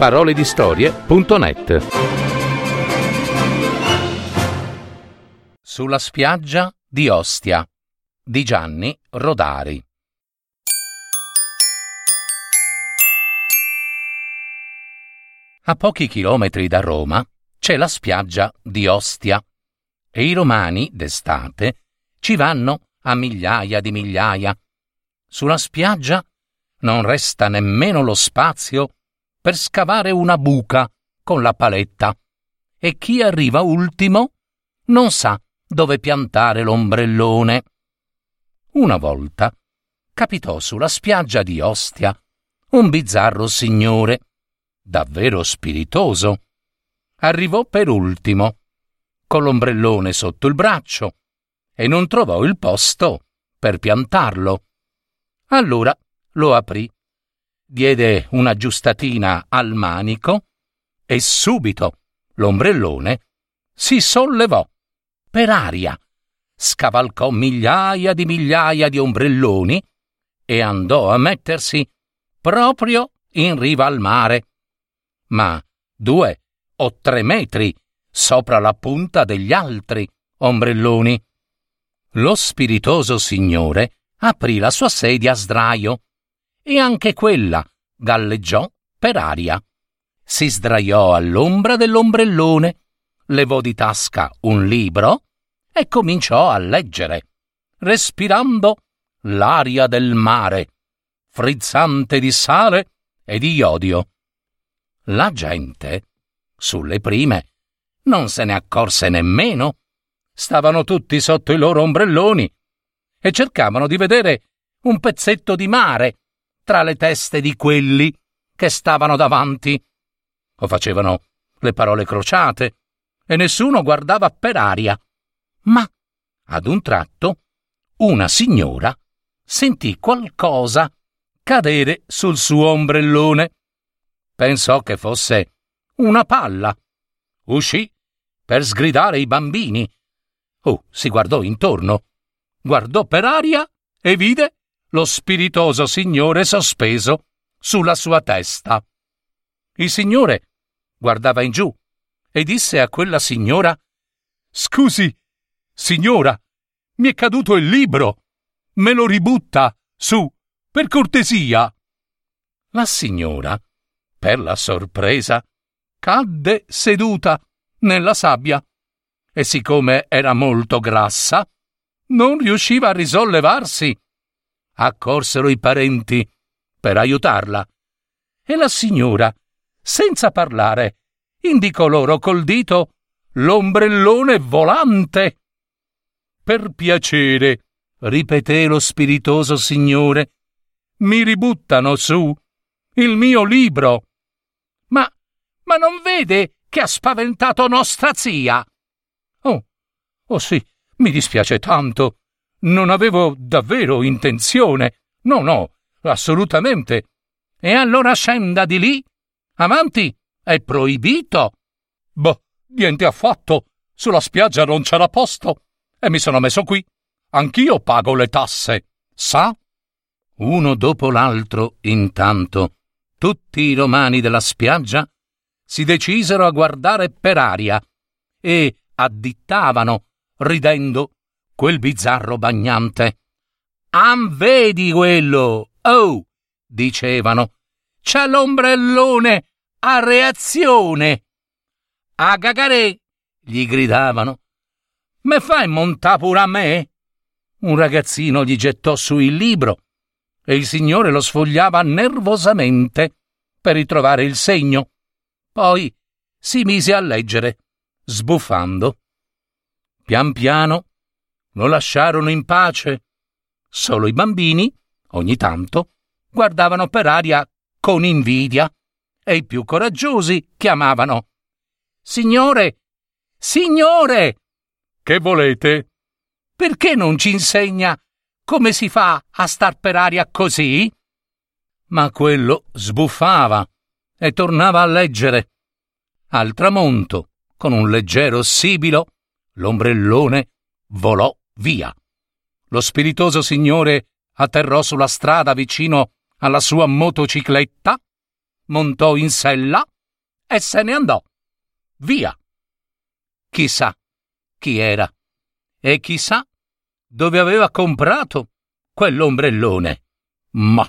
paroledistorie.net Sulla spiaggia di Ostia di Gianni Rodari A pochi chilometri da Roma c'è la spiaggia di Ostia e i romani d'estate ci vanno a migliaia di migliaia. Sulla spiaggia non resta nemmeno lo spazio per scavare una buca con la paletta e chi arriva ultimo non sa dove piantare l'ombrellone. Una volta capitò sulla spiaggia di Ostia un bizzarro signore, davvero spiritoso. Arrivò per ultimo, con l'ombrellone sotto il braccio, e non trovò il posto per piantarlo. Allora lo aprì, diede una giustatina al manico e subito l'ombrellone si sollevò per aria, scavalcò migliaia di migliaia di ombrelloni e andò a mettersi proprio in riva al mare, ma due o tre metri sopra la punta degli altri ombrelloni. Lo spiritoso signore aprì la sua sedia a sdraio e anche quella galleggiò per aria. Si sdraiò all'ombra dell'ombrellone, levò di tasca un libro e cominciò a leggere, respirando l'aria del mare, frizzante di sale e di iodio. La gente, sulle prime, non se ne accorse nemmeno. Stavano tutti sotto i loro ombrelloni e cercavano di vedere un pezzetto di mare tra le teste di quelli che stavano davanti. O facevano le parole crociate e nessuno guardava per aria. Ma, ad un tratto, una signora sentì qualcosa cadere sul suo ombrellone. Pensò che fosse una palla. Uscì per sgridare i bambini. Oh, si guardò intorno, guardò per aria e vide lo spiritoso signore sospeso sulla sua testa. Il signore guardava in giù e disse a quella signora Scusi, signora, mi è caduto il libro. Me lo ributta, su, per cortesia. La signora, per la sorpresa, cadde seduta nella sabbia e siccome era molto grassa, non riusciva a risollevarsi accorsero i parenti per aiutarla e la signora, senza parlare, indicò loro col dito l'ombrellone volante. Per piacere, ripeté lo spiritoso signore, mi ributtano su il mio libro. Ma, ma non vede che ha spaventato nostra zia? Oh, oh sì, mi dispiace tanto. Non avevo davvero intenzione. No, no, assolutamente. E allora scenda di lì. Avanti, è proibito. Boh, niente affatto. Sulla spiaggia non c'era posto. E mi sono messo qui. Anch'io pago le tasse. Sa? Uno dopo l'altro, intanto, tutti i romani della spiaggia si decisero a guardare per aria e addittavano, ridendo, quel bizzarro bagnante. Am vedi quello? Oh! dicevano. C'è l'ombrellone a reazione. A gagare! gli gridavano. Me fai montare pure a me? Un ragazzino gli gettò su il libro e il signore lo sfogliava nervosamente per ritrovare il segno. Poi si mise a leggere, sbuffando. Pian piano lo lasciarono in pace. Solo i bambini, ogni tanto, guardavano per aria con invidia e i più coraggiosi chiamavano Signore, signore! Che volete? Perché non ci insegna come si fa a star per aria così? Ma quello sbuffava e tornava a leggere. Al tramonto, con un leggero sibilo, l'ombrellone volò via. Lo spiritoso signore atterrò sulla strada vicino alla sua motocicletta, montò in sella e se ne andò. Via. Chissà chi era e chissà dove aveva comprato quell'ombrellone. Ma.